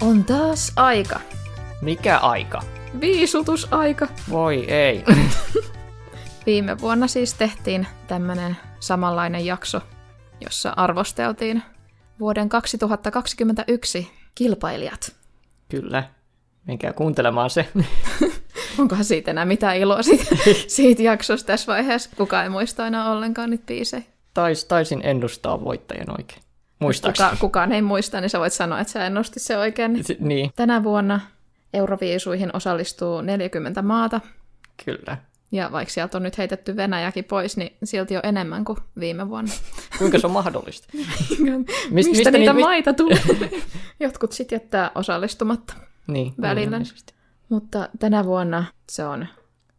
On taas aika. Mikä aika? Viisutusaika. Voi ei. Viime vuonna siis tehtiin tämmönen samanlainen jakso, jossa arvosteltiin vuoden 2021 kilpailijat. Kyllä. Menkää kuuntelemaan se. Onkohan siitä enää mitään iloa siitä, siitä jaksosta tässä vaiheessa? Kukaan ei muista aina ollenkaan niitä biisejä. Tais, taisin ennustaa voittajan oikein. Muistaakseni. Kuka, kukaan ei muista, niin sä voit sanoa, että sä ennustit se oikein. Si- niin, Tänä vuonna Euroviisuihin osallistuu 40 maata, kyllä. ja vaikka sieltä on nyt heitetty Venäjäkin pois, niin silti on enemmän kuin viime vuonna. Kuinka se on mahdollista? Mist, Mist- mistä, niitä mi- maita tulee? Jotkut sitten jättää osallistumatta. Niin, Välillä. Mutta tänä vuonna se on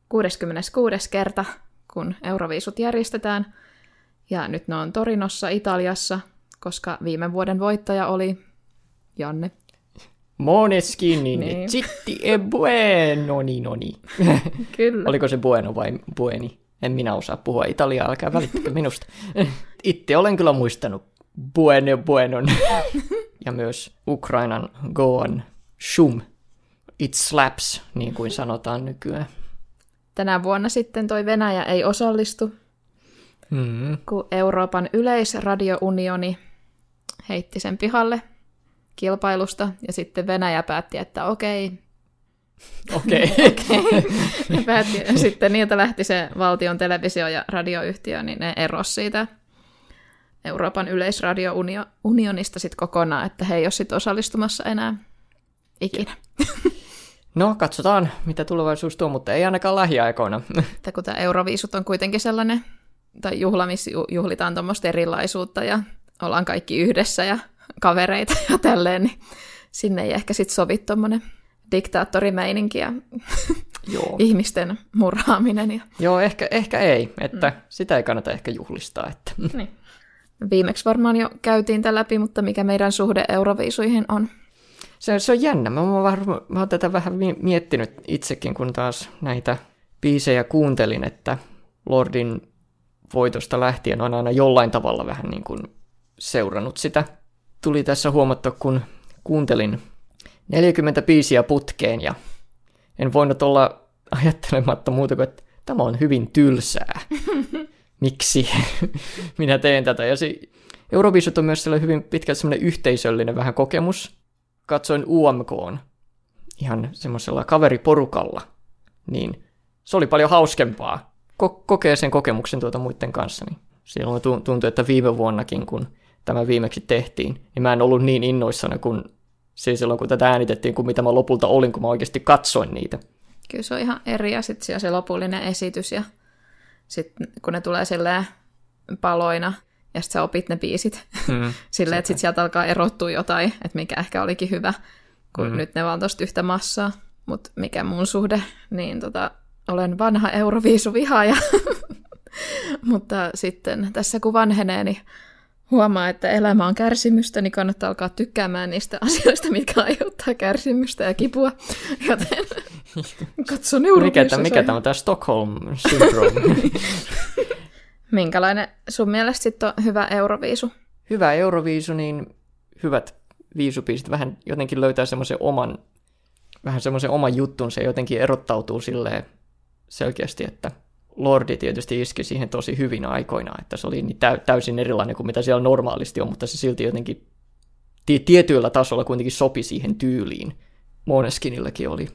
66. kerta, kun Euroviisut järjestetään. Ja nyt ne on Torinossa, Italiassa, koska viime vuoden voittaja oli Janne. Moneskin, niin. Citti e bueno, niin, no niin. Kyllä. Oliko se bueno vai bueni? En minä osaa puhua italiaa, älkää välittäkö minusta. Itse olen kyllä muistanut bueno buenon. ja myös Ukrainan goon shum. It slaps, niin kuin sanotaan nykyään. Tänä vuonna sitten toi Venäjä ei osallistu, Mm. kun Euroopan yleisradiounioni heitti sen pihalle kilpailusta, ja sitten Venäjä päätti, että okei, Okei. Okay. ja päätti, ja sitten niiltä lähti se valtion televisio- ja radioyhtiö, niin ne erosi siitä Euroopan yleisradiounionista sitten kokonaan, että he ei ole sitten osallistumassa enää ikinä. No, katsotaan, mitä tulevaisuus tuo, mutta ei ainakaan lähiaikoina. Että kun tämä Euroviisut on kuitenkin sellainen, tai juhla, missä ju- juhlitaan tuommoista erilaisuutta ja ollaan kaikki yhdessä ja kavereita ja tälleen, niin sinne ei ehkä sitten sovi tuommoinen diktaattorimeininki ja Joo. ihmisten murhaaminen. Ja... Joo, ehkä, ehkä ei, että mm. sitä ei kannata ehkä juhlistaa. Että. Niin. Viimeksi varmaan jo käytiin tämä läpi, mutta mikä meidän suhde Euroviisuihin on? Se, se on jännä. Mä, mä, varma, mä oon tätä vähän mi- miettinyt itsekin, kun taas näitä biisejä kuuntelin, että Lordin voitosta lähtien on aina jollain tavalla vähän niin kuin seurannut sitä. Tuli tässä huomattua, kun kuuntelin 40 biisiä putkeen ja en voinut olla ajattelematta muuta kuin, että tämä on hyvin tylsää. Miksi minä teen tätä? Ja se, Euroviisut on myös sellainen hyvin pitkälti semmoinen yhteisöllinen vähän kokemus. Katsoin UMK ihan semmoisella kaveriporukalla, niin se oli paljon hauskempaa. Ko- kokee sen kokemuksen tuota muiden kanssa. Niin silloin tu- tuntui, että viime vuonnakin, kun tämä viimeksi tehtiin, niin mä en ollut niin innoissani kuin siis silloin, kun tätä äänitettiin, kuin mitä mä lopulta olin, kun mä oikeasti katsoin niitä. Kyllä se on ihan eri ja sitten se lopullinen esitys ja sitten kun ne tulee silleen paloina ja sitten sä opit ne biisit Hmm. silleen, että sitten sieltä alkaa erottua jotain, että mikä ehkä olikin hyvä, kun mm. nyt ne vaan tosta yhtä massaa. Mutta mikä mun suhde, niin tota, olen vanha Euroviisuvihaaja. Mutta sitten tässä kun vanhenee, niin huomaa, että elämä on kärsimystä, niin kannattaa alkaa tykkäämään niistä asioista, mitkä aiheuttaa kärsimystä ja kipua. Joten katson Mikä, tämä, mikä tämä on tämä Stockholm Syndrome? Minkälainen sun mielestä sitten on hyvä Euroviisu? Hyvä Euroviisu, niin hyvät viisupiisit vähän jotenkin löytää semmoisen oman, vähän semmoisen oman jutun, se jotenkin erottautuu silleen selkeästi, että Lordi tietysti iski siihen tosi hyvin aikoina, että se oli niin täy- täysin erilainen kuin mitä siellä normaalisti on, mutta se silti jotenkin ti- tietyllä tasolla kuitenkin sopi siihen tyyliin. Moneskinilläkin oli,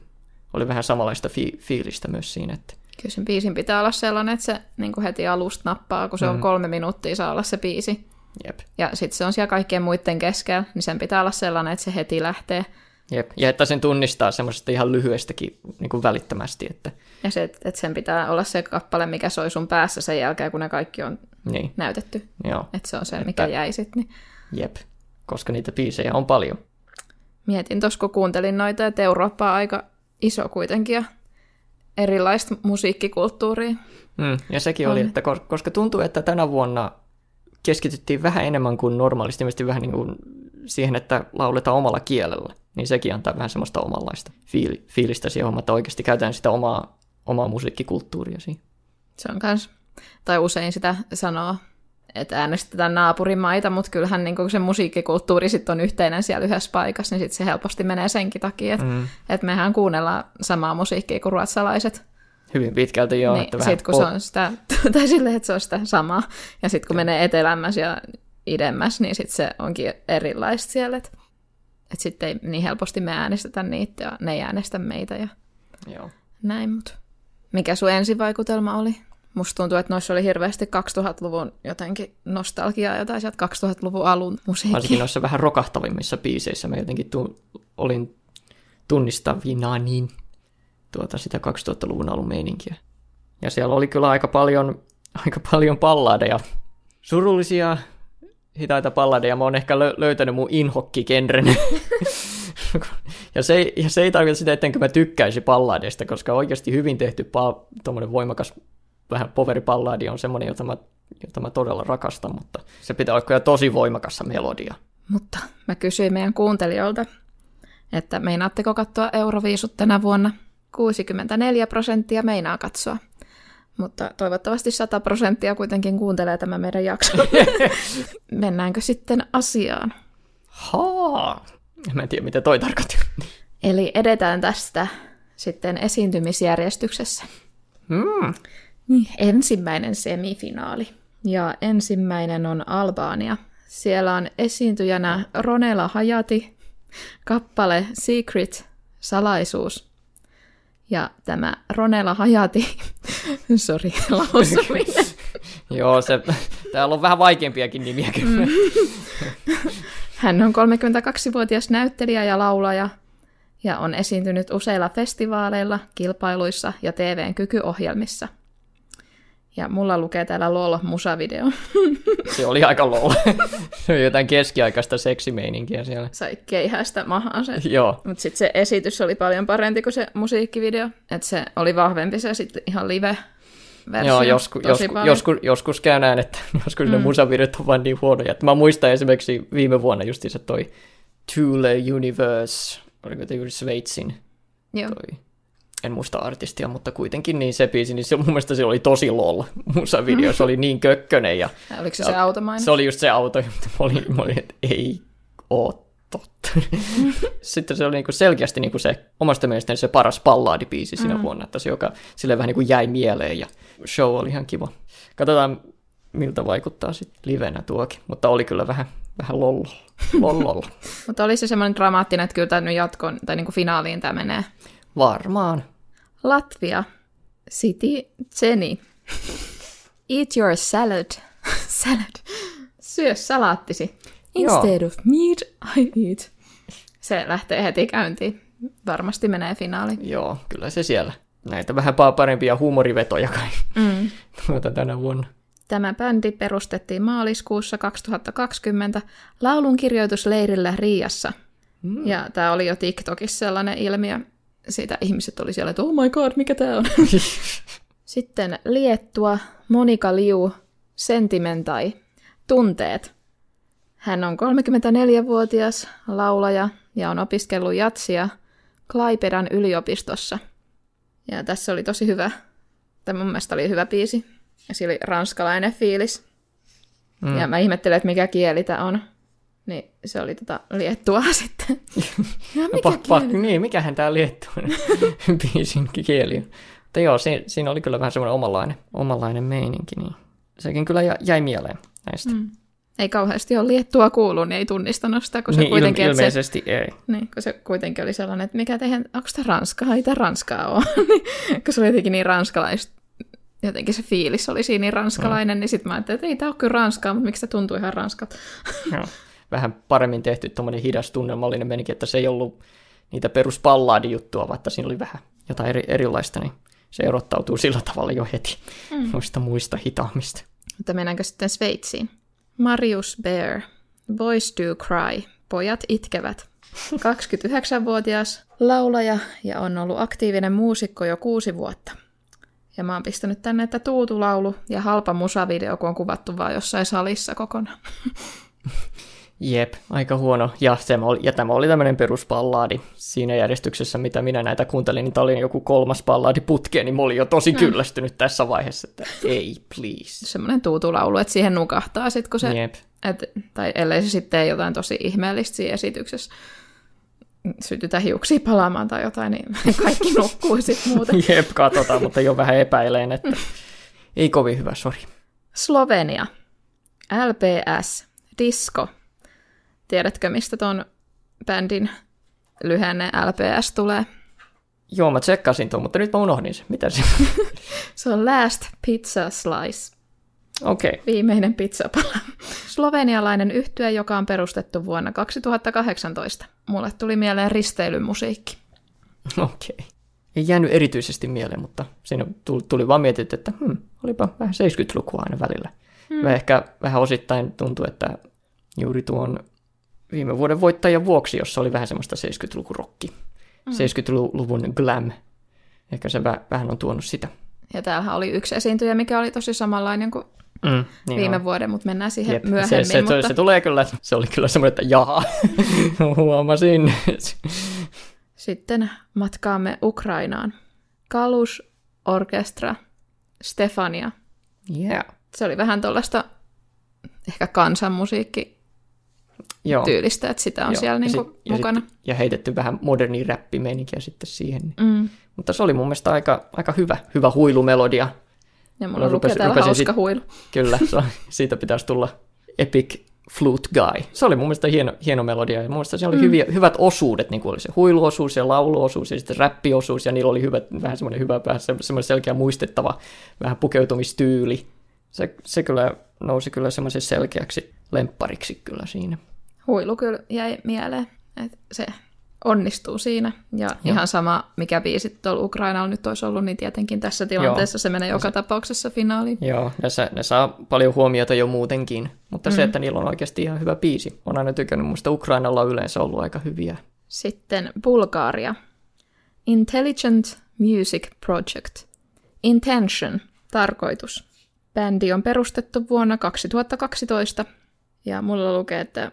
oli vähän samanlaista fi- fiilistä myös siinä, että Kyllä sen biisin pitää olla sellainen, että se niin kuin heti alusta nappaa, kun se mm. on kolme minuuttia saa olla se biisi. jep, Ja sitten se on siellä kaikkien muiden keskellä, niin sen pitää olla sellainen, että se heti lähtee. Jep. Ja että sen tunnistaa semmoisesta ihan lyhyestäkin niin kuin välittömästi, että Ja se, että sen pitää olla se kappale, mikä soi sun päässä sen jälkeen, kun ne kaikki on niin, näytetty. joo. Että se on se, Että- mikä jäi sitten. Niin Jep, koska niitä biisejä on paljon. mietin tuossa, kun kuuntelin noita, että Eurooppa on aika iso kuitenkin ja erilaista musiikkikulttuuria. Mm, ja sekin On. oli, että kos- koska tuntuu, että tänä vuonna keskityttiin vähän enemmän kuin normaalisti, vähän niin kuin siihen, että lauletaan omalla kielellä, niin sekin antaa vähän semmoista omanlaista fiil- fiilistä siihen hommaan, että oikeasti käytetään sitä omaa, omaa musiikkikulttuuria siinä. Se on kans, tai usein sitä sanoo että äänestetään naapurimaita, mutta kyllähän niin se musiikkikulttuuri sitten on yhteinen siellä yhdessä paikassa, niin sitten se helposti menee senkin takia, että mm. et mehän kuunnellaan samaa musiikkia kuin ruotsalaiset. Hyvin pitkälti joo. Niin, että sitten kun pol- se on sitä, tai silleen, että se on sitä samaa, ja sitten kun ja. menee etelämmäs ja idemmäs, niin sitten se onkin erilaista siellä, että et sitten ei niin helposti me äänestetä niitä ja ne ei äänestä meitä ja joo. näin, mutta mikä sun ensivaikutelma oli? Musta tuntuu, että noissa oli hirveästi 2000-luvun jotenkin nostalgiaa, jotain sieltä 2000-luvun alun musiikkia. Varsinkin noissa vähän rokahtavimmissa biiseissä mä jotenkin tu- olin tunnistavina niin tuota, sitä 2000-luvun alun meininkiä. Ja siellä oli kyllä aika paljon, aika paljon palladeja. Surullisia, hitaita palladeja. Mä oon ehkä lö- löytänyt mun inhokkikenren. ja, se, ja se ei tarkoita sitä, ettenkö mä tykkäisi palladeista, koska oikeasti hyvin tehty pa- voimakas vähän poveripalladi on semmoinen, jota mä, jota mä todella rakastan, mutta se pitää olla kyllä tosi voimakassa melodia. Mutta mä kysyin meidän kuuntelijoilta, että meinaatteko katsoa Euroviisut tänä vuonna? 64 prosenttia meinaa katsoa. Mutta toivottavasti 100 prosenttia kuitenkin kuuntelee tämä meidän jakso. Mennäänkö sitten asiaan? Haa! Mä en tiedä, mitä toi tarkoittaa. Eli edetään tästä sitten esiintymisjärjestyksessä. Hmm. Niin, ensimmäinen semifinaali. Ja ensimmäinen on Albania. Siellä on esiintyjänä Ronela Hayati, kappale Secret, salaisuus. Ja tämä Ronela Hayati, sori lausuminen. Joo, se, täällä on vähän vaikeampiakin nimiä kyllä. Mm. Hän on 32-vuotias näyttelijä ja laulaja, ja on esiintynyt useilla festivaaleilla, kilpailuissa ja TVn kykyohjelmissa. Ja mulla lukee täällä LOL musavideo. Se oli aika LOL. Se oli jotain keskiaikaista seksimeininkiä siellä. Sai keihästä mahansa. Joo. Mutta sitten se esitys oli paljon parempi kuin se musiikkivideo. Että se oli vahvempi se sitten ihan live versio. Joo, josku, josku, joskus, joskus käy näin, että joskus mm. ne musavideot on vaan niin huonoja. Että mä muistan esimerkiksi viime vuonna justiinsa toi Tule Universe, oliko te juuri Sveitsin? Joo. Toi en muista artistia, mutta kuitenkin niin se biisi, niin se, mun mielestä se oli tosi lol musavideo, se oli niin kökkönen. Ja, Oliko se ja, se automainen? Se oli just se auto, mutta mä olin, mä olin että ei oo totta. Sitten se oli niinku selkeästi niinku se omasta mielestäni se paras pallaadibiisi mm. siinä vuonna, että se joka sille vähän niinku jäi mieleen ja show oli ihan kiva. Katsotaan, miltä vaikuttaa sitten livenä tuokin, mutta oli kyllä vähän, vähän lol. lol, lol. mutta oli se semmoinen dramaattinen, että kyllä tämä nyt jatkoon, tai niinku finaaliin tämä menee. Varmaan. Latvia. City Jenny. Eat your salad. salad. Syö salaattisi. Instead Joo. of meat, I eat. Se lähtee heti käyntiin. Varmasti menee finaaliin. Joo, kyllä se siellä. Näitä vähän parempia huumorivetoja kai mm. tuota tänä vuonna. Tämä bändi perustettiin maaliskuussa 2020 laulun kirjoitusleirillä Riassa. Mm. Ja tämä oli jo TikTokissa sellainen ilmiö, siitä ihmiset oli siellä, että oh my god, mikä tämä on. Sitten Liettua, Monika Liu, Sentimentai, Tunteet. Hän on 34-vuotias laulaja ja on opiskellut jatsia Klaipedan yliopistossa. Ja tässä oli tosi hyvä, tämä mun mielestä oli hyvä biisi. Ja siinä oli ranskalainen fiilis. Mm. Ja mä ihmettelen, että mikä kieli tämä on. Niin se oli tota liettua sitten. ja no, mikä no, pak, pak, niin, mikähän tämä liettua biisin kieli on. Mutta joo, siinä, siinä oli kyllä vähän semmoinen omanlainen, omanlainen meininki, niin sekin kyllä jäi mieleen näistä. Mm. Ei kauheasti ole liettua kuulu, niin ei tunnistanut sitä, kun se niin, kuitenkin... Il- ilmeisesti se, ei. Niin, kun se kuitenkin oli sellainen, että mikä teidän, onko tämä Ranskaa? Ei tämä Ranskaa ole. kun se oli jotenkin niin ranskalaista, jotenkin se fiilis oli siinä niin ranskalainen, mm. niin sitten mä ajattelin, että ei tämä ole kyllä ranskaa, mutta miksi se tuntuu ihan ranskalta. Vähän paremmin tehty tuommoinen hidas tunnelmallinen menikin, että se ei ollut niitä peruspallaadijuttua, vaikka siinä oli vähän jotain eri, erilaista, niin se erottautuu sillä tavalla jo heti mm. noista muista hitaammista. Mutta mennäänkö sitten Sveitsiin? Marius Bear, Boys Do Cry, pojat itkevät. 29-vuotias laulaja ja on ollut aktiivinen muusikko jo kuusi vuotta. Ja mä oon pistänyt tänne, että tuutulaulu ja halpa musavideo, kun on kuvattu vaan jossain salissa kokonaan. Jep, aika huono. Ja, se oli, ja tämä oli tämmöinen peruspallaadi siinä järjestyksessä, mitä minä näitä kuuntelin, niin tämä oli joku kolmas pallaadi putkeen, niin mä olin jo tosi mm. kyllästynyt tässä vaiheessa, että ei, please. Semmoinen tuutulaulu, että siihen nukahtaa sitten, kun se, Jep. et, tai ellei se sitten jotain tosi ihmeellistä siinä esityksessä, sytytä hiuksia palaamaan tai jotain, niin kaikki nukkuu sitten muuten. Jep, katsotaan, mutta jo vähän epäileen, että ei kovin hyvä, sori. Slovenia. LPS. Disco. Tiedätkö, mistä ton bändin lyhenne LPS tulee? Joo, mä tsekkasin tuon, mutta nyt mä unohdin sen. Mitä se Se on Last Pizza Slice. Okei. Okay. Viimeinen pizzapala. Slovenialainen yhtye, joka on perustettu vuonna 2018. Mulle tuli mieleen risteilymusiikki. Okei. Okay. Ei jäänyt erityisesti mieleen, mutta siinä tuli vaan mietitty, että hmm, olipa vähän 70-lukua aina välillä. Hmm. Mä ehkä vähän osittain tuntuu, että juuri tuon viime vuoden voittajan vuoksi, jossa oli vähän semmoista 70-lukun rokki. Mm. 70-luvun glam. Ehkä se vähän on tuonut sitä. Ja täällähän oli yksi esiintyjä, mikä oli tosi samanlainen kuin mm, niin viime on. vuoden, mutta mennään siihen Jep. myöhemmin. Se, se, mutta... se, tulee kyllä, se oli kyllä semmoinen, että jaha, huomasin. Sitten matkaamme Ukrainaan. Kalus Orkestra Stefania. Yeah. Se oli vähän tuollaista ehkä kansanmusiikki Joo. tyylistä, että sitä on Joo. siellä niinku sit, mukana. Ja, sit, ja heitetty vähän moderni räppimeininkiä sitten siihen. Mm. Mutta se oli mun mielestä aika, aika hyvä, hyvä huilumelodia. Ja mulla lukee täällä hauska sit, huilu. Kyllä, se, siitä pitäisi tulla Epic Flute Guy. Se oli mun mielestä hieno, hieno melodia, ja mun mielestä se oli mm. hyviä, hyvät osuudet, niin kuin oli se huiluosuus ja lauluosuus ja sitten räppiosuus, ja niillä oli hyvät, vähän semmoinen hyvä, vähän semmoinen selkeä muistettava vähän pukeutumistyyli. Se, se kyllä nousi kyllä semmoisen selkeäksi lemppariksi kyllä siinä. Huilu kyllä jäi mieleen, että se onnistuu siinä. Ja Joo. ihan sama, mikä biisi tuolla Ukrainalla nyt olisi ollut, niin tietenkin tässä tilanteessa Joo. se menee joka se, tapauksessa finaaliin. Joo, ne, sa, ne saa paljon huomiota jo muutenkin, mutta mm. se, että niillä on oikeasti ihan hyvä biisi. On aina tykännyt, muista Ukrainalla on yleensä ollut aika hyviä. Sitten Bulgaria. Intelligent Music Project. Intention, tarkoitus. Bändi on perustettu vuonna 2012 ja mulla lukee, että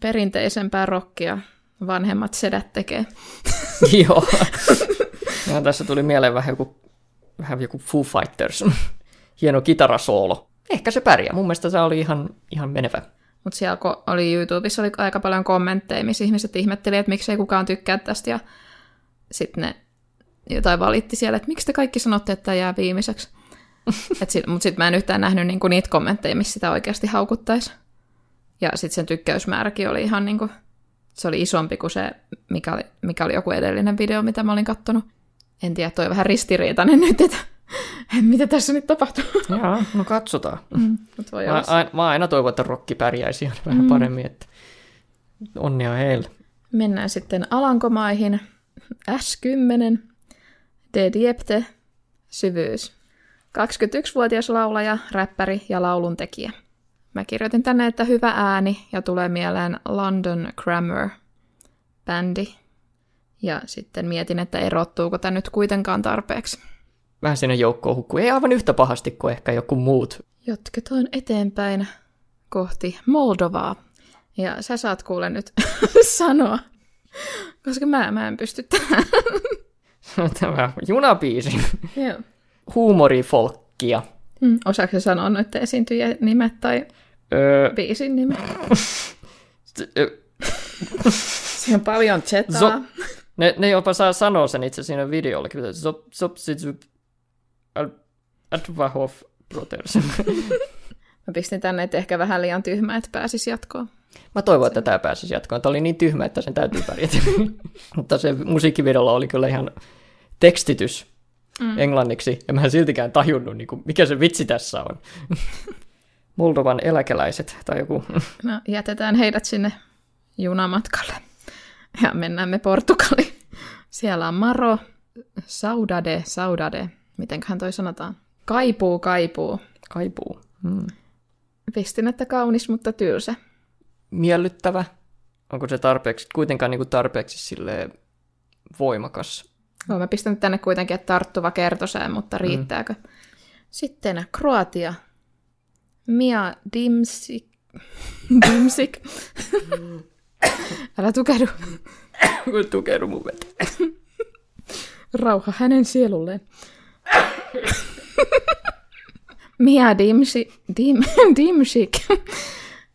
perinteisempää rockia vanhemmat sedät tekee. Joo. Ja tässä tuli mieleen vähän joku, vähän joku Foo Fighters. Hieno kitarasoolo. Ehkä se pärjää. Mun mielestä se oli ihan, ihan menevä. Mutta siellä oli YouTubessa oli aika paljon kommentteja, missä ihmiset ihmetteli, että miksei kukaan tykkää tästä. Ja sitten ne jotain valitti siellä, että miksi te kaikki sanotte, että tämä jää viimeiseksi. Mutta sitten mä en yhtään nähnyt niinku niitä kommentteja, missä sitä oikeasti haukuttaisi. Ja sitten sen tykkäysmääräkin oli ihan niinku se oli isompi kuin se, mikä oli, mikä oli joku edellinen video, mitä mä olin kattonut. En tiedä, toi vähän ristiriitainen nyt, että mitä tässä nyt tapahtuu. Joo, no katsotaan. Mm, voi mä, a, mä aina toivon, että rokki pärjäisi vähän mm. paremmin, että onnea heille. Mennään sitten Alankomaihin. S10, De Diepte, syvyys. 21-vuotias laulaja, räppäri ja lauluntekijä. Mä kirjoitin tänne, että hyvä ääni ja tulee mieleen London Grammar bändi. Ja sitten mietin, että erottuuko tämä nyt kuitenkaan tarpeeksi. Vähän sinne joukkoon hukkuu. Ei aivan yhtä pahasti kuin ehkä joku muut. Jatketaan eteenpäin kohti Moldovaa. Ja sä saat kuule nyt sanoa, koska mä, mä en pysty tähän. Tämä junabiisi. Joo. Huumorifolkkia. Mm, osaako sanoa noiden esiintyjien nimet tai Öö, Biisin nimi. Siinä on paljon zetaa. So, ne, ne jopa saa sanoa sen itse siinä videollakin. Zop, zop, zop, Advahof Brothers. Mä pistin tänne, että ehkä vähän liian tyhmä, että pääsisi jatkoon. Mä toivon, että tämä pääsisi jatkoon. Tämä oli niin tyhmä, että sen täytyy pärjätä. Mutta se musiikkivideolla oli kyllä ihan tekstitys mm. englanniksi, ja mä en siltikään tajunnut, niin kuin, mikä se vitsi tässä on. Moldovan eläkeläiset tai joku. No, jätetään heidät sinne junamatkalle ja mennään me Portugaliin. Siellä on Maro, Saudade, Saudade, mitenköhän toi sanotaan? Kaipuu, kaipuu. Kaipuu. Hmm. Pistin, että kaunis, mutta tylsä. Miellyttävä. Onko se tarpeeksi, kuitenkaan niin kuin tarpeeksi sille voimakas? No, mä pistän tänne kuitenkin, että tarttuva kertoseen, mutta riittääkö? Hmm. Sitten Kroatia, Mia Dimsik, Dimsik. Älä tukehdu. Tukehdu mun vetä. Rauha hänen sielulleen. Mia Dimsi, Dim, Dimsik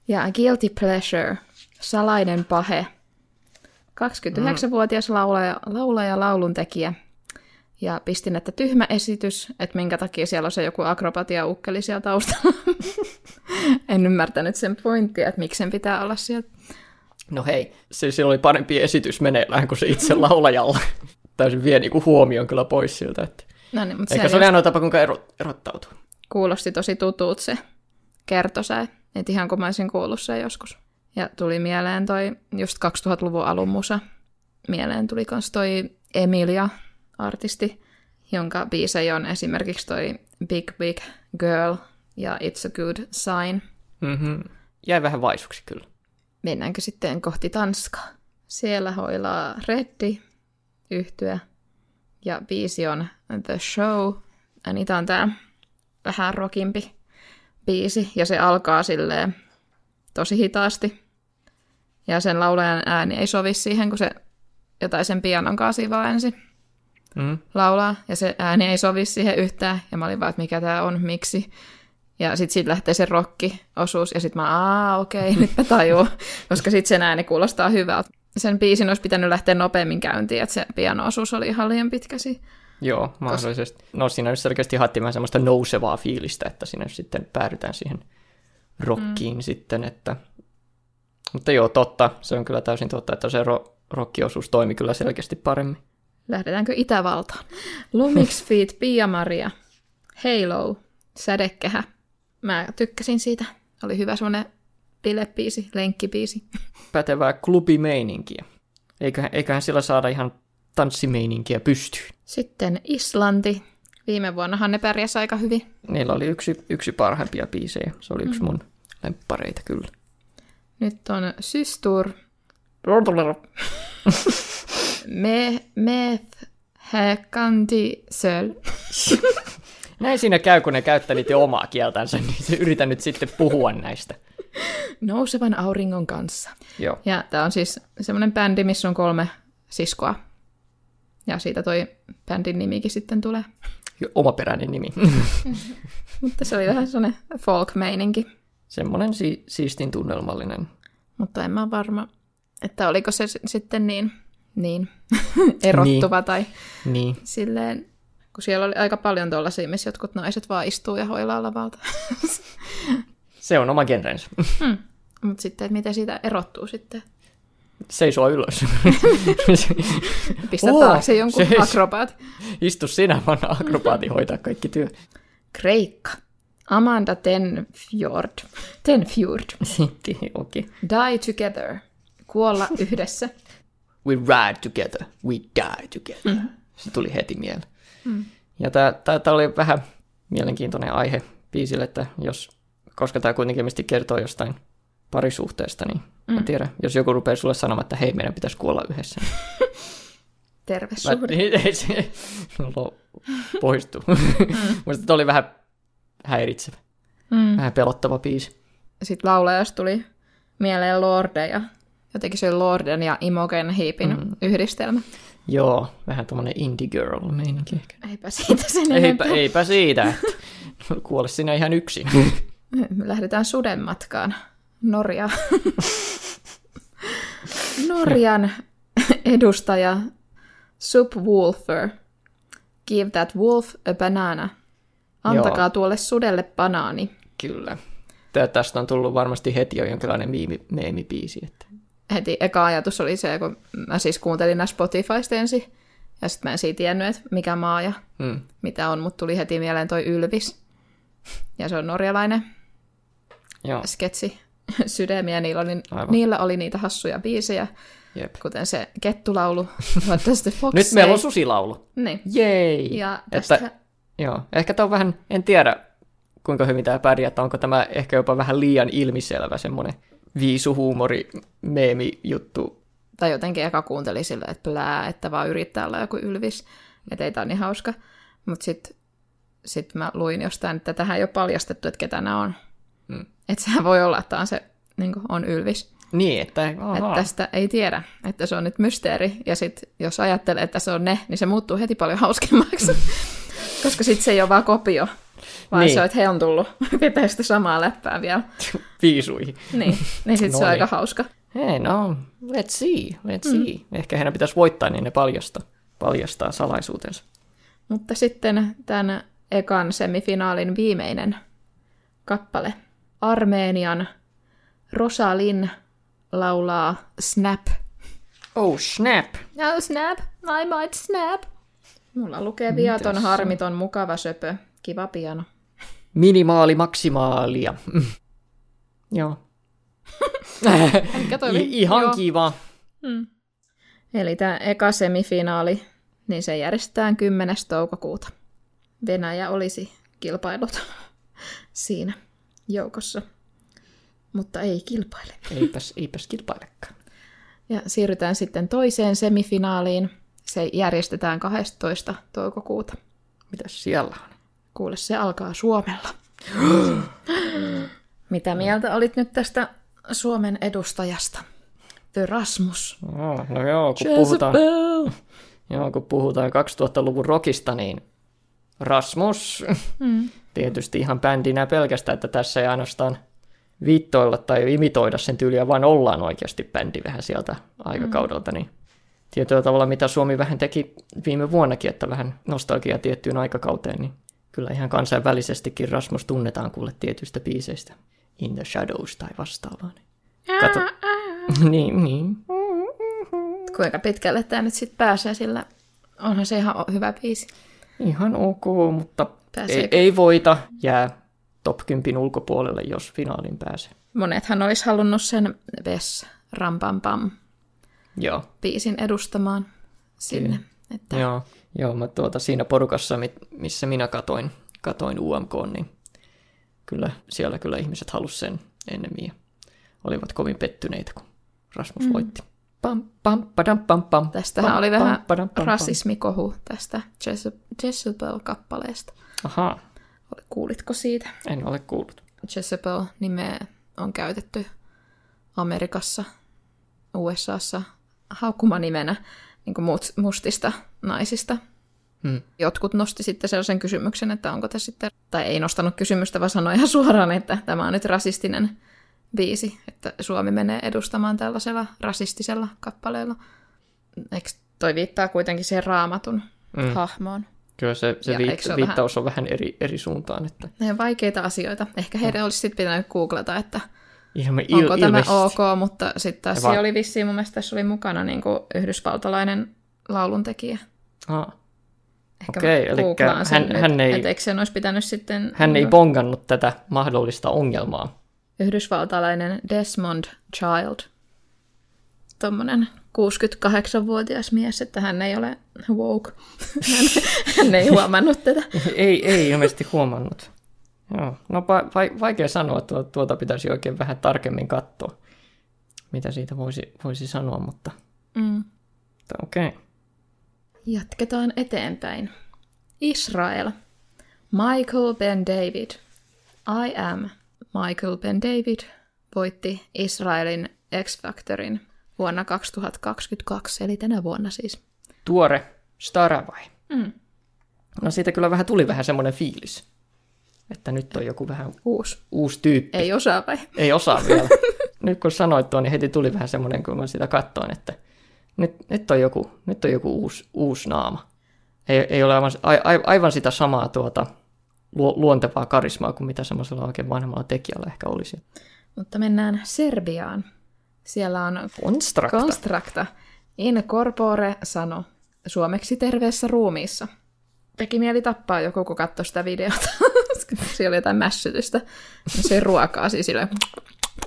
ja Guilty Pleasure, salainen pahe. 29-vuotias laulaja, laulaja lauluntekijä. Ja pistin, että tyhmä esitys, että minkä takia siellä on se joku akrobatia-ukkeli siellä taustalla. en ymmärtänyt sen pointtia, että miksi sen pitää olla siellä. No hei, se sillä oli parempi esitys meneillään kuin se itse laulajalla. Täysin vie niinku huomioon kyllä pois siltä. Että... No niin, mutta Eikä se ole ainoa tapa, kuinka ero, erottautuu. kuulosti tosi tutulta se kertosää. Et ihan kun mä olisin kuullut sen joskus. Ja tuli mieleen toi just 2000-luvun alun musa. Mieleen tuli kans toi Emilia, artisti, jonka biisejä on esimerkiksi toi Big Big Girl ja It's a Good Sign. Mm-hmm. Jäi vähän vaisuksi kyllä. Mennäänkö sitten kohti Tanskaa? Siellä hoilaa Reddi, yhtyä, ja biisi on The Show. Ja niitä on tää vähän rockimpi biisi, ja se alkaa silleen tosi hitaasti. Ja sen laulajan ääni ei sovi siihen, kun se jotain sen pianon kanssa ensin Mm. laulaa, ja se ääni ei sovi siihen yhtään, ja mä olin vaan, että mikä tää on, miksi. Ja sitten siitä lähtee se rokki-osuus, ja sitten mä, aa, okei, nyt mä tajuun, koska sitten sen ääni kuulostaa hyvältä. Sen biisin olisi pitänyt lähteä nopeammin käyntiin, että se piano-osuus oli ihan liian pitkäsi. Joo, mahdollisesti. No siinä nyt selkeästi haettiin vähän semmoista nousevaa fiilistä, että siinä sitten päädytään siihen rockiin mm. sitten, että... Mutta joo, totta. Se on kyllä täysin totta, että se ro- rockiosuus toimi kyllä selkeästi paremmin. Lähdetäänkö Itävaltaan? Lumix Feet, Pia Maria, Halo, Sädekehä. Mä tykkäsin siitä. Oli hyvä semmonen bilebiisi, lenkkibiisi. Pätevää klubimeininkiä. Eiköhän, eiköhän sillä saada ihan tanssimeininkiä pystyyn. Sitten Islanti. Viime vuonnahan ne pärjäs aika hyvin. Niillä oli yksi, yksi parhaimpia biisejä. Se oli yksi mun lemppareita kyllä. Nyt on Systur. Me, meth, häkanti, söl. Näin siinä käy, kun ne käyttää niitä omaa kieltänsä, niin se yritän nyt sitten puhua näistä. Nousevan auringon kanssa. Joo. Ja tämä on siis semmoinen bändi, missä on kolme siskoa. Ja siitä toi bändin nimikin sitten tulee. Omaperäinen nimi. Mutta se oli vähän semmoinen folk-meininki. Semmoinen si- siistin tunnelmallinen. Mutta en mä varma, että oliko se sitten niin, niin erottuva niin. tai Niin. silleen, kun siellä oli aika paljon tuollaisia, missä jotkut naiset vaan istuu ja hoilaa lavalta. Se on oma genrensä. hmm. Mutta sitten, että miten siitä erottuu sitten? Seisoo ylös. Pistä Oo, taakse jonkun se- akrobaat. Istu sinä, vaan akrobaati hoitaa kaikki työ. Kreikka. Amanda Tenfjord. Tenfjord. Sitten, okei. Die together. Kuolla yhdessä. We ride together, we die together. Mm. Se tuli heti mieleen. Mm. Ja tämä oli vähän mielenkiintoinen aihe biisille, että jos, koska tämä kuitenkin kertoo jostain parisuhteesta, niin mm. en tiedä, jos joku rupeaa sulle sanomaan, että hei, meidän pitäisi kuolla yhdessä. Terve Mä, suhde. niin, ei se lo, poistu. Mm. Musta tämä oli vähän häiritsevä, Mm. vähän pelottava biisi. Sitten laulajasta tuli mieleen Lorde ja jotenkin se Lorden ja Imogen Heapin mm. yhdistelmä. Joo, vähän tuommoinen indie girl meininki ehkä. Eipä siitä sen Eipä, enempää. eipä siitä, kuole sinä ihan yksin. Me lähdetään suden matkaan Norjaan. Norjan edustaja Subwoolfer. Give that wolf a banana. Antakaa Joo. tuolle sudelle banaani. Kyllä. Tästä on tullut varmasti heti jo jonkinlainen miimi, meemibiisi. Että... Heti eka ajatus oli se, kun mä siis kuuntelin nämä Spotifysta ensin. Ja sitten mä en siitä tiennyt, että mikä maa ja Mm. mitä on, mutta tuli heti mieleen toi Ylvis. Ja se on norjalainen Joo, sketsi sydämiä. Niillä oli, Aivan. niillä oli niitä hassuja biisejä, jep. kuten se kettulaulu. Fox Nyt meillä on susilaulu. Niin. Jei! Ja Että, tästä, joo, ehkä tämä on vähän, en tiedä kuinka hyvin tämä pärjää, että onko tämä ehkä jopa vähän liian ilmiselvä semmoinen viisuhuumori meemi juttu. tai jotenkin eka kuuntelin sille, että plää, että vaan yrittää olla joku Ylvis, että ei tämä niin hauska. Mutta sitten sit mä luin jostain, että tähän ei ole paljastettu, että ketä nämä on. Mm. Että sehän voi olla, että on se niin kuin, on ylvis. Niin, että, Että tästä ei tiedä, että se on nyt mysteeri. Ja sitten jos ajattelee, että se on ne, niin se muuttuu heti paljon hauskemmaksi. Koska sitten se ei ole vaan kopio, vaan Niin. se että he on tullut pitää sitä samaa läppää vielä. viisuihin. Niin, niin sitten se No on niin. aika hauska. Hei, no, let's see, let's mm. see. Ehkä heidän pitäisi voittaa, niin ne paljastaa, paljastaa salaisuutensa. Mutta sitten tämän ekan semifinaalin viimeinen kappale. Armeenian Rosalin laulaa Snap. Oh, snap! No snap, I might snap. Mulla lukee viaton, Mitäs se- harmiton, mukava söpö, kiva piano. Minimaali, maksimaalia. Joo. I- ihan Joo. kiva. Eli tämä eka semifinaali, niin se järjestetään 10. toukokuuta. Venäjä olisi kilpailut siinä joukossa, mutta ei kilpaile. Eipäs, eipäs kilpailekaan. Ja siirrytään sitten toiseen semifinaaliin. Se järjestetään 12. toukokuuta. Mitäs siellä on? Kuule, se alkaa Suomella. Mitä mieltä olit nyt tästä Suomen edustajasta? The Rasmus. No, no joo, kun puhutaan, joo, kun puhutaan 2000-luvun rockista, niin Rasmus, Mm. tietysti ihan bändinä pelkästään, että tässä ei ainoastaan viittoilla tai imitoida sen tyyliä, vaan ollaan oikeasti bändi vähän sieltä aikakaudelta, niin tietyllä tavalla, mitä Suomi vähän teki viime vuonnakin, että vähän nostalgia tiettyyn aikakauteen, niin kyllä ihan kansainvälisestikin Rasmus tunnetaan kuule tietyistä biiseistä. In the Shadows tai vastaavaa. Kato. niin, niin. Kuinka pitkälle tämä nyt sitten pääsee, sillä onhan se ihan hyvä biisi. Ihan ok, mutta ei, Pääseekö? ei voita. Jää top 10 ulkopuolelle, jos finaaliin pääsee. Monethan olisi halunnut sen Ves Rampam Pam Joo, biisin edustamaan sinne. Että joo, joo mä tuota, siinä porukassa, mi- missä minä katoin, katoin UMK, niin kyllä, siellä kyllä ihmiset halusivat sen ennemmin ja olivat kovin pettyneitä, kun Rasmus mm. voitti. Pam, pam, padam, pam, pam, Tästähän pam, oli pam, vähän padam, pam, rasismikohu tästä Jezeb- Jezebel-kappaleesta. Ahaa, Kuulitko siitä? en ole kuullut. Jezebel-nimeä on käytetty Amerikassa, USAssa haukkumanimenä niin kuin mustista naisista. Hmm. Jotkut nosti sitten sellaisen kysymyksen, että onko tämä sitten, tai ei nostanut kysymystä, vaan sanoi ihan suoraan, että tämä on nyt rasistinen biisi, että Suomi menee edustamaan tällaisella rasistisella kappaleella. Eikö toi viittaa kuitenkin siihen raamatun Mm. mm. hahmoon? Kyllä se, se viit- se viittaus on vähän eri, eri suuntaan. Että Ne on vaikeita asioita. Ehkä heidän olisi sitten pitänyt googlata, että ilme, il, onko tämä ilmeisesti. ok, mutta sitten taas se oli vissiin, mun mielestä tässä oli mukana niin kuin yhdysvaltalainen lauluntekijä. Ah, Ehkä Okei, sen hän- nyt, hän ei- että eikö sen olisi pitänyt sitten... hän ei bongannut tätä mahdollista ongelmaa. Yhdysvaltalainen Desmond Child. Tuommoinen 68-vuotias mies, että hän ei ole woke. hän, hän ei huomannut tätä. ei, ei ilmeisesti huomannut. Joo. No va- va- vaikea sanoa, tuo, tuota pitäisi oikein vähän tarkemmin katsoa, mitä siitä voisi, voisi sanoa, mutta, Mm. okei. Okay. Jatketaan eteenpäin. Israel. Michael Ben David. I am Michael Ben David voitti Israelin X-Factorin vuonna 2022, eli tänä vuonna siis. Tuore Stara vai? Mm. No siitä kyllä vähän tuli vähän semmoinen fiilis, että nyt on joku vähän Uusi. uusi tyyppi. Ei osaa vai? Ei osaa vielä. nyt kun sanoit tuon, niin heti tuli vähän semmoinen, kun mä sitä katsoin, että nyt, nyt, on, joku, nyt on joku uusi, uusi naama. Ei, ei ole aivan, a, a, aivan sitä samaa tuota, lu, luontevaa karismaa kuin mitä semmoisella oikein vanhemmalla tekijällä ehkä olisi. Mutta mennään Serbiaan. Siellä on Konstrakta. Constructa in corpore sano, suomeksi terveessä ruumiissa. Teki mieli tappaa joku, kun katsoi sitä videota. Siellä oli jotain mässytystä. Se ruokaa siis silleen.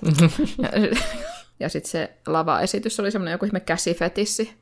Ja, sitten se lavaesitys oli semmoinen joku ihme käsifetissi.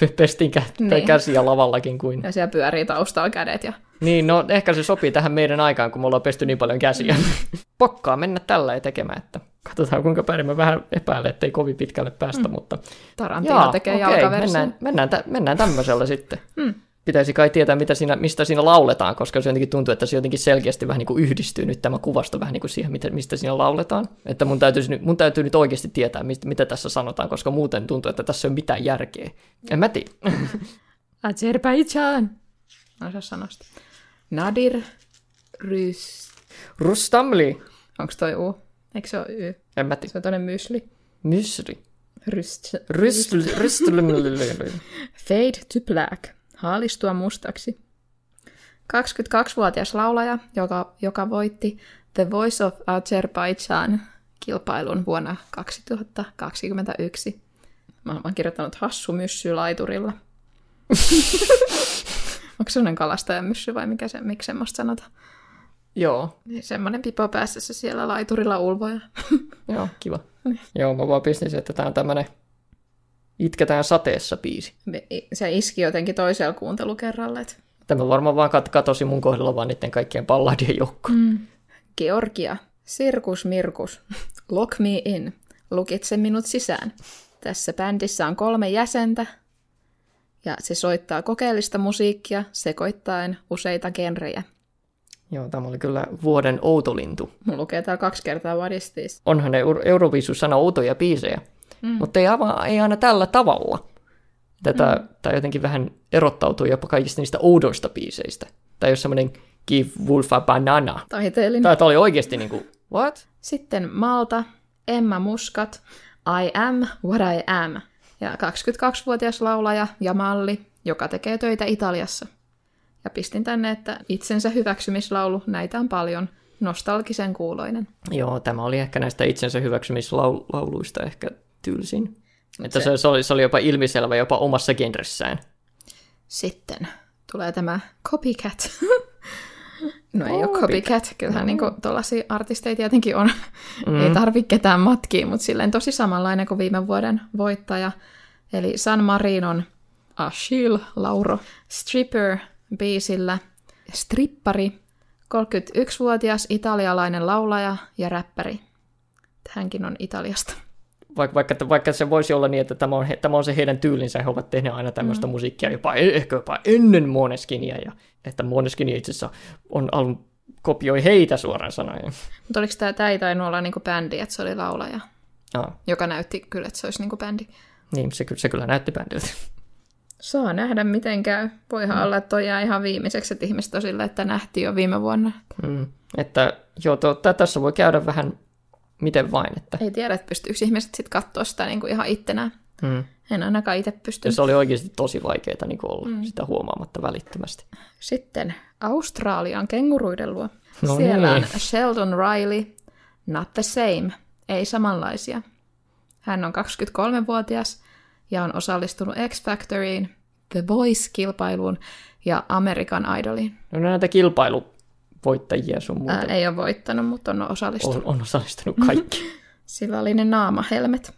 Pe- Pestiin kä- Niin. käsiä lavallakin kuin. Ja siellä pyörii taustalla kädet. Ja... Niin, no ehkä se sopii tähän meidän aikaan, kun me ollaan pesty niin paljon käsiä. Pokkaa mennä tällä ja tekemään, että katsotaan kuinka päin mä vähän epäilen, ettei kovin pitkälle päästä, mm. mutta Tarantino tekee okei, jalkaversion. mennään, mennään, tä- mennään tämmöisellä sitten. Mm. Pitäisi kai tietää, mitä siinä, mistä siinä lauletaan, koska se jotenkin tuntuu, että se jotenkin selkeästi vähän niin kuin yhdistyy nyt tämä kuvasto vähän niin kuin siihen, mistä siinä lauletaan. Että mun täytyy, mun täytyy nyt oikeasti tietää, mistä, mitä tässä sanotaan, koska muuten tuntuu, että tässä ei ole mitään järkeä. En mä tiedä. Azerbaijan. No se sanosta. Nadir Rys... Rustamli. Onko toi U? Eikö se ole Y? En mä tiedä. Se on toinen mysli. Mysli. Ryst... Rystl... Fade to black. Haalistua mustaksi. 22-vuotias laulaja, joka, joka voitti The Voice of Azerbaijan kilpailun vuonna 2021. Mä oon kirjoittanut hassu myssy laiturilla. Onko sellainen kalastajan myssy vai mikä se, miksi semmoista sanotaan? Joo. Niin semmoinen pipo päässä siellä laiturilla ulvoja. Joo, kiva. Joo, mä vaan pistin että tää on tämmönen Itketään sateessa biisi. Se iski jotenkin toisella kuuntelukerralla. Että... Tämä varmaan vaan kat- katosi mun kohdalla vaan niiden kaikkien palladien joukko. Mm. Georgia. Sirkus Mirkus. Lock me in. Lukitse minut sisään. Tässä bändissä on kolme jäsentä, ja se soittaa kokeellista musiikkia sekoittaen useita genrejä. Joo, tämä oli kyllä vuoden outolintu. Mulla lukee täällä kaksi kertaa What is this? Onhan ne Euroviisus-sana outoja biisejä, mm. mutta ei, aivan, ei aina tällä tavalla. Tätä, mm. Tämä jotenkin vähän erottautuu jopa kaikista niistä oudoista biiseistä. Tai jos semmoinen Give Wolf a Banana. Taiteellinen. Tämä oli oikeasti niin kuin, what? Sitten Malta, Emma Muskat, I am what I am. Ja 22-vuotias laulaja ja malli, joka tekee töitä Italiassa. Ja pistin tänne, että itsensä hyväksymislaulu, näitä on paljon, nostalgisen kuuloinen. Joo, tämä oli ehkä näistä itsensä hyväksymislauluista ehkä tylsin. Että se, se, oli, se oli jopa ilmiselvä jopa omassa genressään. Sitten tulee tämä Copycat. no ei ole Copycat, kyllähän niin tuollaisia artisteja tietenkin on. Mm. ei tarvitse ketään matkia, mutta silleen tosi samanlainen kuin viime vuoden voittaja. Eli San Marinon Achille Lauro Stripper biisillä. Strippari, 31-vuotias italialainen laulaja ja räppäri. Hänkin on Italiasta. Vaikka, vaikka, vaikka se voisi olla niin, että tämä on, tämä on se heidän tyylinsä, he ovat tehneet aina tämmöistä mm. musiikkia jopa, ehkä jopa ennen Moneskinia, ja että Moneskini itse asiassa on alun kopioi heitä suoraan sanoen. Mutta oliko tämä, tämä ei tainnut olla niinku bändi, että se oli laulaja, Aa. joka näytti kyllä, että se olisi niinku bändi. Niin, se, se kyllä näytti bändiltä. Saa nähdä, miten käy. Voihan mm. olla, että toi jää ihan viimeiseksi, että ihmiset on sillä, että nähtiin jo viime vuonna. Mm. Että joo, to, tässä voi käydä vähän miten vain. Että... Ei tiedä, että pystyykö ihmiset sitten katsoa sitä niin kuin ihan ittenään. Mm. En ainakaan itse pysty. Ja se oli oikeasti tosi vaikeaa niin olla mm. sitä huomaamatta välittömästi. Sitten Australian kenguruiden luo. No Siellä niin. on Sheldon Riley, not the same, ei samanlaisia. Hän on 23-vuotias ja on osallistunut X Factoriin, The Voice-kilpailuun ja American Idoliin. No näitä kilpailuvoittajia sun muuta. Ää, ei ole voittanut, mutta on osallistunut. On, on osallistunut kaikki. Sillä oli ne naamahelmet.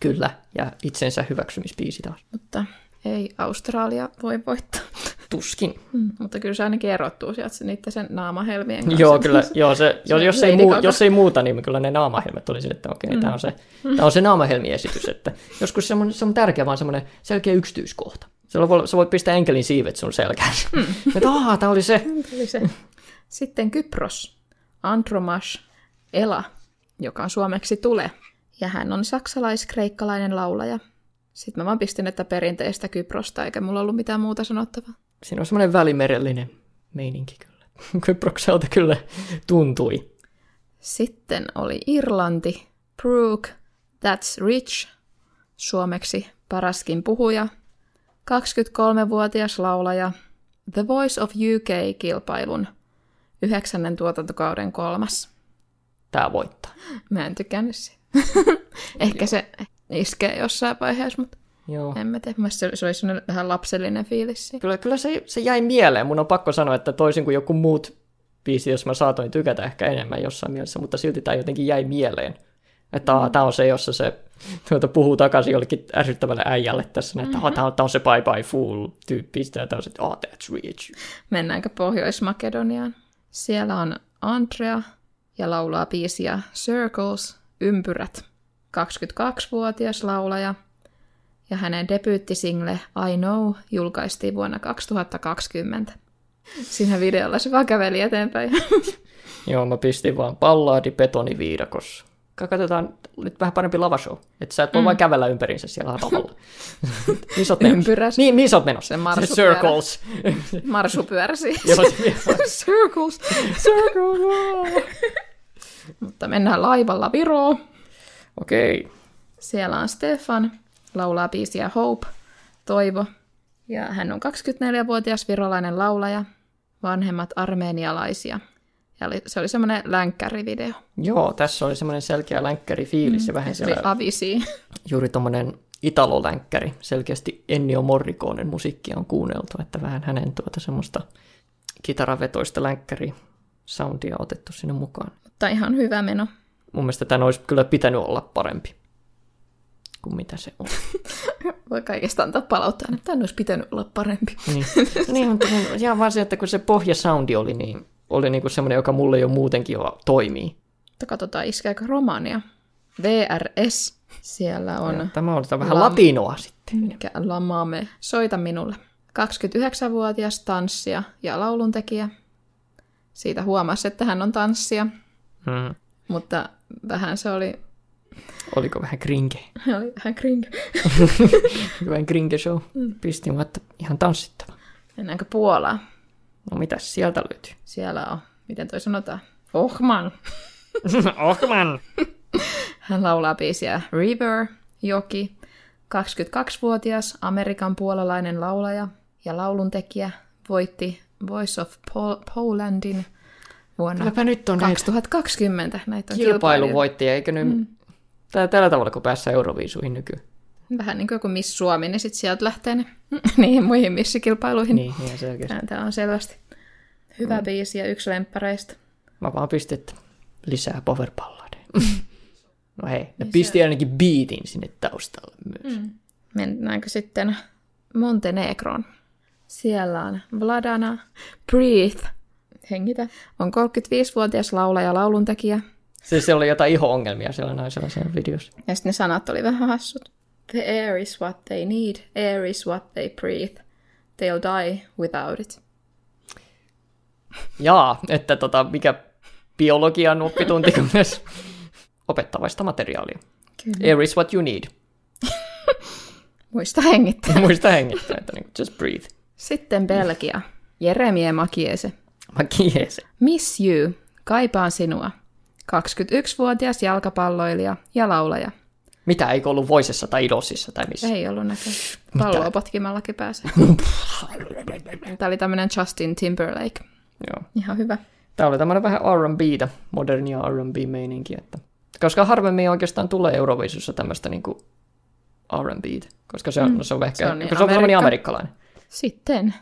Kyllä, ja itsensä hyväksymispiisi taas. Mutta ei Australia voi voittaa. Tuskin. Mm, mutta kyllä se ainakin erottuu sieltä niiden sen naamahelmien kanssa. Joo, kyllä. Joo, se, se jos, ei muu, jos ei muuta, niin kyllä ne naamahelmet oli sille, että okei, mm. tämä on se, tämä on se naamahelmiesitys. Että joskus semmoinen, se on tärkeä vaan semmoinen selkeä yksityiskohta. Se voi, sä voit pistää enkelin siivet sun selkään. Mm. että aah, tämä oli se. oli se. Sitten Kypros. Andromas Ela, joka on suomeksi Tule. Ja hän on saksalais-kreikkalainen laulaja. Sitten mä vaan pistin, että perinteistä Kyprosta, eikä mulla ollut mitään muuta sanottavaa. Siinä on semmoinen välimerellinen meininki kyllä. Kyprokselta kyllä tuntui. Sitten oli Irlanti, Brooke, That's Rich, suomeksi paraskin puhuja, 23-vuotias laulaja, The Voice of UK-kilpailun yhdeksännen tuotantokauden kolmas. Tää voittaa. Mä en tykännyt siitä. Ehkä se iskee jossain vaiheessa, mutta Joo. en mä tiedä. Se, se olisi vähän lapsellinen fiilis. Kyllä, kyllä se, se jäi mieleen. Mun on pakko sanoa, että toisin kuin joku muut biisi, jos mä saatoin tykätä ehkä enemmän jossain mielessä, mutta silti tämä jotenkin jäi mieleen. Että mm. tämä on se, jossa se tuota, puhuu takaisin jollekin ärsyttävälle äijälle tässä, että mm-hmm. tämä on se bye bye fool tyyppistä, ja tämä on se, oh, that's rich. Mennäänkö Pohjois-Makedoniaan? Siellä on Andrea ja laulaa biisiä Circles, ympyrät. 22-vuotias laulaja. ja hänen debyyttisingle I Know julkaistiin vuonna 2020. Siinä videolla se vaan käveli eteenpäin. Joo, mä pistin vaan pallaadi betoniviidakossa. Katsotaan nyt vähän parempi lavashow. Että sä et voi mm. vaan kävellä ympäriinsä siellä lavalla. missä oot menossa? Ympyräs. Niin, missä oot menossa? Se marsupyörä. Circles. Marsu pyörsi. Joo, se- Circles. Circles. Mutta mennään laivalla Viroon. Okei. Siellä on Stefan, laulaa biisiä Hope, Toivo. Ja hän on 24-vuotias virolainen laulaja, vanhemmat armeenialaisia. Ja oli, se oli semmoinen länkkärivideo. Joo, tässä oli semmoinen selkeä länkkäri fiilis mm, ja vähän Se oli siellä avisi. juuri tommonen italolänkkäri. Selkeästi Ennio Morriconen musiikkia on kuunneltu, että vähän hänen tuota semmoista kitaravetoista länkkäri soundia otettu sinne mukaan. Mutta ihan hyvä meno. Mun mielestä tämän olisi kyllä pitänyt olla parempi kuin mitä se on. Voi kaikesta antaa palauttaa, että tämän olisi pitänyt olla parempi. Niin, niin mutta ihan vaan se, että kun se pohjasoundi oli, niin oli niinku semmoinen, joka mulle jo muutenkin jo toimii. Mutta katsotaan, iskeekö Romania. VRS. Siellä on Tämä on vähän Lam- latinoa sitten. mikä lamaamme. Soita minulle. 29-vuotias tanssija ja lauluntekijä. Siitä huomasi, että hän on tanssija, Hmm. mutta vähän se oli, Oliko vähän gringe? oli vähän kring. Vähän gringe show. Pistin vaan, että ihan tanssittava. Mennäänkö Puolaan? No mitäs sieltä löytyy? Siellä on, miten toi sanotaan? Ohman. Ohman! Hän laulaa biisiä River, Joki, 22-vuotias amerikan puolalainen laulaja ja lauluntekijä voitti Voice of Pol- Polandin vuonna Kylläpä nyt on näitä 2020. Näitä on kilpailuja. kilpailuvoittajia, eikö nyt... Mm. Tää, tällä tavalla, kun päässään Euroviisuihin nykyään. Vähän niin kuin joku Miss Suomi, niin sitten sieltä lähtee ne niihin muihin missikilpailuihin. Niin, niin selkeästi. Tämä on selvästi hyvä mm. biisi ja yksi lemppareista. Mä vaan pistin, lisää powerballadeja. no hei, ne pisti ainakin beatin sinne taustalle myös. Mm. Mennäänkö sitten Montenegroon? Siellä on Vladana Breathe. Hengitä. On 35-vuotias laulaja ja lauluntekijä. Siis se oli jotain iho-ongelmia siellä naisella siinä videossa. Ja sitten ne sanat oli vähän hassut. The air is what they need. Air is what they breathe. They'll die without it. Jaa, että tota, mikä biologian oppitunti myös opettavaista materiaalia. Kyllä. Air is what you need. Muista hengittää. Muista hengittää, että niin, just breathe. Sitten Belgia. Jeremie Makiese. Mä kiesen. Miss You. Kaipaan sinua. 21-vuotias jalkapalloilija ja laulaja. Mitä, eikö ollut Voisessa tai Idosissa tai missä? Ei ollut näköä. Palloa potkimallakin pääsee. Tämä oli tämmöinen Justin Timberlake. Joo. Ihan hyvä. Tämä oli tämmöinen vähän R&Btä, modernia R&B-meininki, että... Koska harvemmin oikeastaan tulee Euroviisussa tämmöistä niinku R&Btä, koska se on, mm. no se on ehkä, Se on niin se on Amerikka. amerikkalainen. Sitten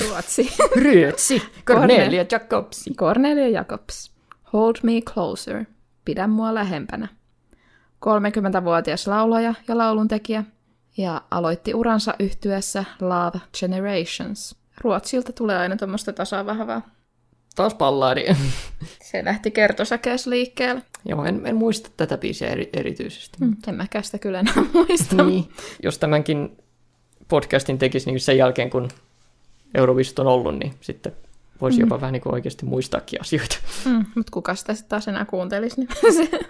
Ruotsi. Ryötsi, Cornelia Jacobsi. Cornelia Jacobs. Hold me closer. Pidä mua lähempänä. 30-vuotias laulaja ja lauluntekijä ja aloitti uransa yhtyessä Love Generations. Ruotsilta tulee aina tuommoista tasavahvaa. Taas pallaadi. Se lähti kertosäkeessä liikkeelle. Joo, en, en muista tätä biisiä eri, erityisesti. Hmm, en mäkään sitä kyllä enää muista. Niin, jos tämänkin podcastin tekisi niin sen jälkeen, kun Euroviisut on ollut, niin sitten voisi jopa vähän niin kuin oikeasti muistaakin asioita. Mm, mutta kuka sitä sitten taas enää kuuntelisi, niin se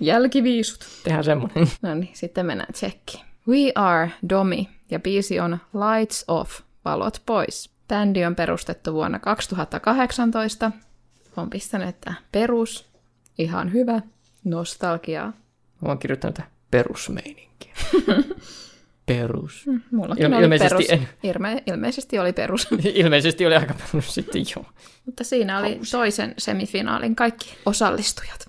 jälkiviisut. Tehdään semmoinen. No niin, sitten mennään tsekkiin. We are Domi ja biisi on Lights Off, valot pois. Bändi on perustettu vuonna 2018. On pistänyt, että perus, ihan hyvä, nostalgiaa. Mä oon kirjoittanut perusmeininkiä. Perus. Mullakin Il- oli ilmeisesti perus. en. Ilme- ilmeisesti oli perus. Ilmeisesti oli aika perus sitten, joo. Mutta siinä oli toisen semifinaalin kaikki osallistujat.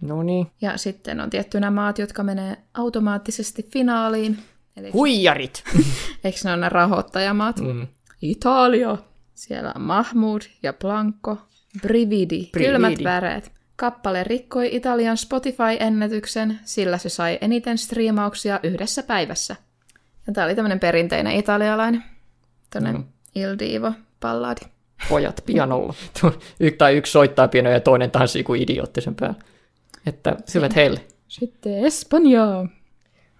No niin. Ja sitten on tietty nämä maat, jotka menee automaattisesti finaaliin. Eli Huijarit! eikö ne ole ne rahoittajamaat? Mm. Italia. Siellä on Mahmoud ja Blanco. Brividi. Brividi. Kylmät väreet. Kappale rikkoi Italian Spotify-ennätyksen, sillä se sai eniten striimauksia yhdessä päivässä. Ja tämä oli tämmöinen perinteinen italialainen. Tämmöinen Mm. Il Divo-palladi. Pojat pianolla. Tai yksi soittaa pianoa ja toinen tanssii kuin idiootti sen päällä. Että hyvät heille. Sitten Espanjaa.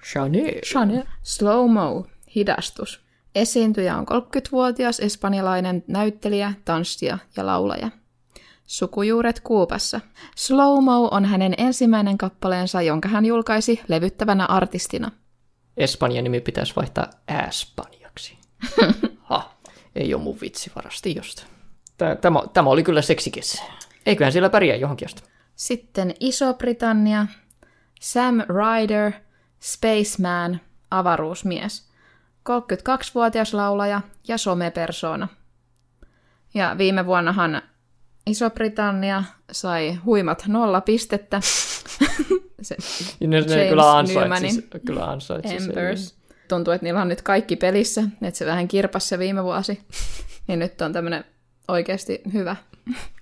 Chanel. Chanel. Slow-mo, hidastus. Esiintyjä on 30-vuotias espanjalainen näyttelijä, tanssija ja laulaja. Sukujuuret Kuupassa. Slow-mo on hänen ensimmäinen kappaleensa, jonka hän julkaisi levyttävänä artistina. Espanjan nimi pitäisi vaihtaa Espanjaksi. ha, ei ole mun vitsivarasti josta. Tämä, tämä oli kyllä seksikes. Eiköhän siellä pärjää johonkin josta. Sitten Iso-Britannia, Sam Ryder, Spaceman, avaruusmies. 32-vuotias laulaja ja somepersona. Ja viime vuonnahan Iso-Britannia sai huimat nolla pistettä. se ne, ne kyllä ansaitsi, kyllä ansaitsi Embers. Tuntuu, että niillä on nyt kaikki pelissä, että se vähän kirpas se viime vuosi. niin nyt on tämmöinen oikeasti hyvä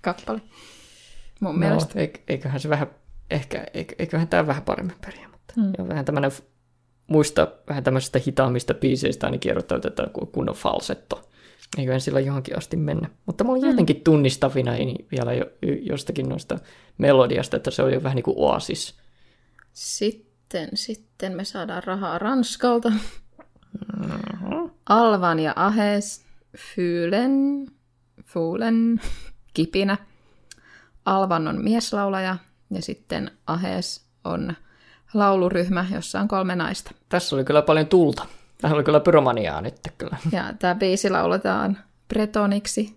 kappale. Mun no, mielestä. Eiköhän se vähän, ehkä, eiköhän tämä vähän paremmin pärjää, mutta hmm. vähän tämmöinen muista vähän tämmöisistä hitaammista biiseistä ainakin erottautetaan kunnon falsetto. Eiköhän sillä johonkin asti mennä. Mutta mä olin mm. jotenkin tunnistavina niin vielä jo, jostakin noista melodiasta, että se oli jo vähän niin kuin oasis. Sitten, sitten me saadaan rahaa Ranskalta. Mm-hmm. Alvan ja Ahes, Fylen, Fulen, Kipinä. Alvan on mieslaulaja ja sitten Ahes on lauluryhmä, jossa on kolme naista. Tässä oli kyllä paljon tulta. Tässä oli kyllä pyromaniaa nyt kyllä. Ja tämä biisi lauletaan bretoniksi.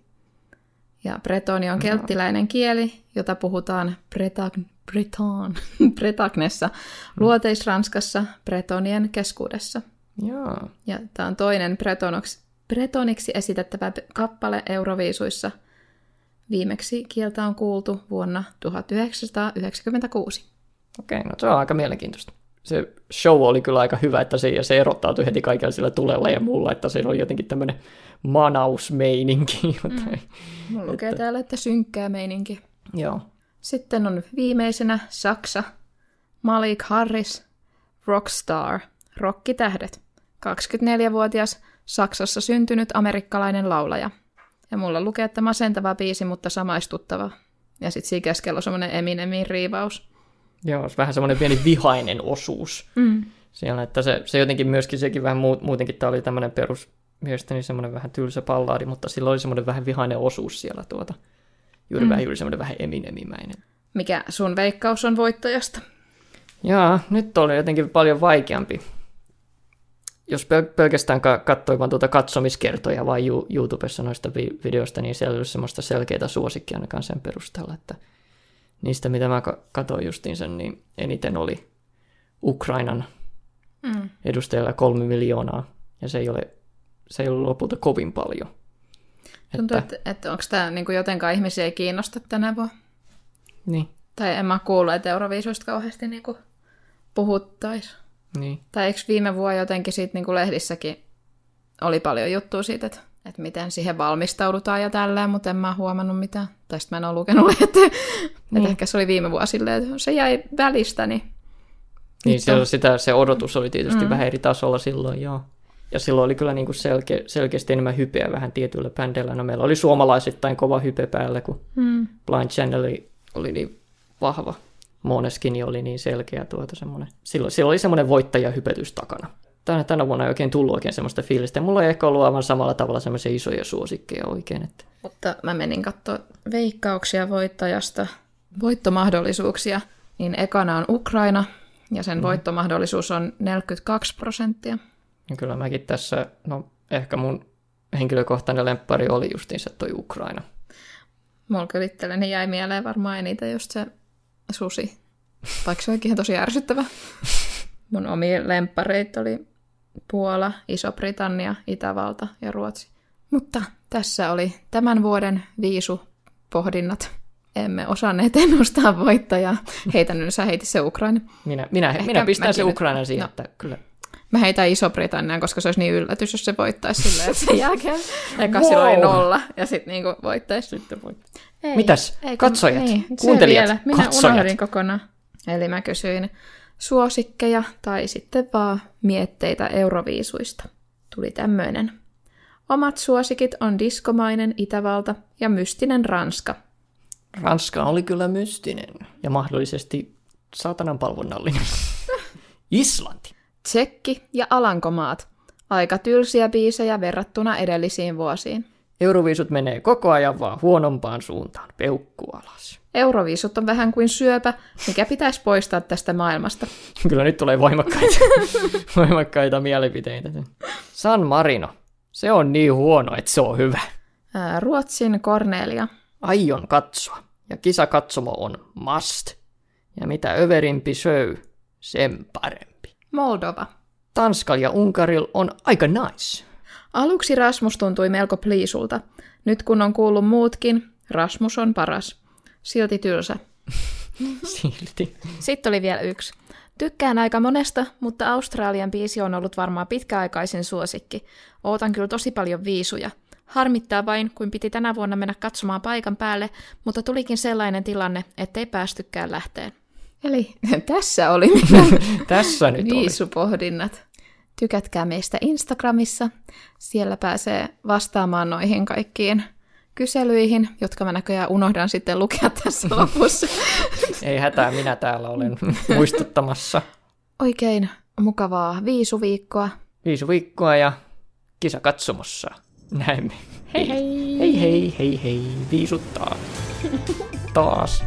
Ja bretoni on kelttiläinen kieli, jota puhutaan Bretagne, Breton, Bretagnessa, luoteis-Ranskassa, bretonien keskuudessa. Joo. Ja tämä on toinen bretoniksi, bretoniksi esitettävä kappale Euroviisuissa. Viimeksi kieltä on kuultu vuonna 1996. Okei, no se on aika mielenkiintoista se show oli kyllä aika hyvä, että se, ja se erottautui heti kaikilla sillä tulella ja muulla, että se oli jotenkin tämmöinen manausmeininki. Mm. Mulla lukee että... täällä, että synkkää meininki. Joo. Sitten on viimeisenä Saksa, Malik Harris, Rockstar, rokkitähdet. 24-vuotias Saksassa syntynyt amerikkalainen laulaja. Ja mulla lukee, että masentava biisi, mutta samaistuttava. Ja sitten siinä keskellä on semmoinen Eminemin riivaus. Joo, vähän semmoinen pieni vihainen osuus. Mm. Siellä, että se, se jotenkin myöskin, sekin vähän muutenkin, tämä oli tämmöinen perus, mielestäni semmoinen vähän tylsä pallaadi, mutta sillä oli semmoinen vähän vihainen osuus siellä tuota. Juuri mm. vähän juuri semmoinen vähän eminemimäinen. Mikä sun veikkaus on voittajasta? Jaa, nyt oli jotenkin paljon vaikeampi. Jos pel- pelkästään ka- katsoi vaan tuota katsomiskertoja vain YouTubessa noista vi- videoista, niin siellä ei semmoista selkeää suosikkia ainakaan sen perusteella, että niistä, mitä mä katsoin justiinsa, niin eniten oli Ukrainan mm. edustajalla kolme miljoonaa, ja se ei ole, se ei ole lopulta kovin paljon. Tuntuu, että, että, että onko tämä niin jotenkaan ihmisiä ei kiinnosta tänä vuonna. Niin. Tai en mä kuullut, että Euroviisuista kauheasti niin puhuttaisi. Niin. Tai eikö viime vuonna jotenkin siitä niin lehdissäkin oli paljon juttua siitä, että että miten siihen valmistaudutaan ja tälleen, mutta en mä huomannut mitään. Tai sitten mä en ole lukenut lehtiä. Niin. Että ehkä se oli viime vuosi silleen, että se jäi välistä, niin... Niin, se, sitä, se odotus oli tietysti mm. vähän eri tasolla silloin, joo. Ja silloin oli kyllä niin kuin selke, selkeästi enemmän hypeä vähän tietyillä bändeillä. No meillä oli suomalaisittain kova hype päällä, kun mm. Blind Channel oli niin vahva. Moneskin oli niin selkeä tuota semmoinen. Silloin, silloin oli semmoinen voittajahypetys takana tänä, tänä vuonna ei oikein tullut oikein semmoista fiilistä. Mulla ei ehkä ollut aivan samalla tavalla semmoisia isoja suosikkeja oikein. Että... Mutta mä menin katsoa veikkauksia voittajasta, voittomahdollisuuksia, niin ekana on Ukraina, ja sen mm. voittomahdollisuus on 42 prosenttia. Ja kyllä mäkin tässä, no ehkä mun henkilökohtainen lemppari oli justiinsa toi Ukraina. Mulla kyllä itselleni jäi mieleen varmaan eniten just se susi, vaikka se olikin tosi ärsyttävä. Mun omi lemppareita oli Puola, Iso-Britannia, Itävalta ja Ruotsi. Mutta tässä oli tämän vuoden viisu pohdinnat. Emme osanneet ennustaa voittajaa. Heitän yleensä heiti se Ukraina. Minä, minä, minä pistän se Ukraina siihen, no. että kyllä. Mä heitän Iso-Britannian, koska se olisi niin yllätys, jos se voittaisi silleen, että sen jälkeen eka wow. oli nolla ja sitten niinku voittaisi. Sitten voittaisi. Ei, Mitäs? Ei, katsojat, niin, kuuntelijat, vielä. Minä katsojat. unohdin kokonaan. Eli mä kysyin suosikkeja tai sitten vaan mietteitä euroviisuista. Tuli tämmöinen. Omat suosikit on diskomainen Itävalta ja mystinen Ranska. Ranska oli kyllä mystinen ja mahdollisesti saatanan palvonnallinen. Islanti. Tsekki ja Alankomaat. Aika tylsiä biisejä verrattuna edellisiin vuosiin. Euroviisut menee koko ajan vaan huonompaan suuntaan, peukku alas. Euroviisut on vähän kuin syöpä, mikä pitäisi poistaa tästä maailmasta. Kyllä nyt tulee voimakkaita, voimakkaita mielipiteitä. San Marino. Se on niin huono, että se on hyvä. Ää, Ruotsin Cornelia. Aion katsoa. Ja kisakatsomo on must. Ja mitä överimpi show, sen parempi. Moldova. Tanskal ja Unkaril on aika nice. Aluksi Rasmus tuntui melko pliisulta. Nyt kun on kuullut muutkin, Rasmus on paras. Silti tylsä. Silti. Sitten oli vielä yksi. Tykkään aika monesta, mutta Australian biisi on ollut varmaan pitkäaikaisin suosikki. Ootan kyllä tosi paljon viisuja. Harmittaa vain, kuin piti tänä vuonna mennä katsomaan paikan päälle, mutta tulikin sellainen tilanne, ettei päästykään lähteen. Eli tässä oli Tässä nyt oli. Tykätkää meistä Instagramissa. Siellä pääsee vastaamaan noihin kaikkiin kyselyihin, jotka mä näköjään unohdan sitten lukea tässä lopussa. Ei hätää, minä täällä olen muistuttamassa. Oikein mukavaa viisuviikkoa. Viisi viikkoa ja kisa katsomossa. Näemme. Hei hei! Hei hei hei hei, viisuttaa. Taas.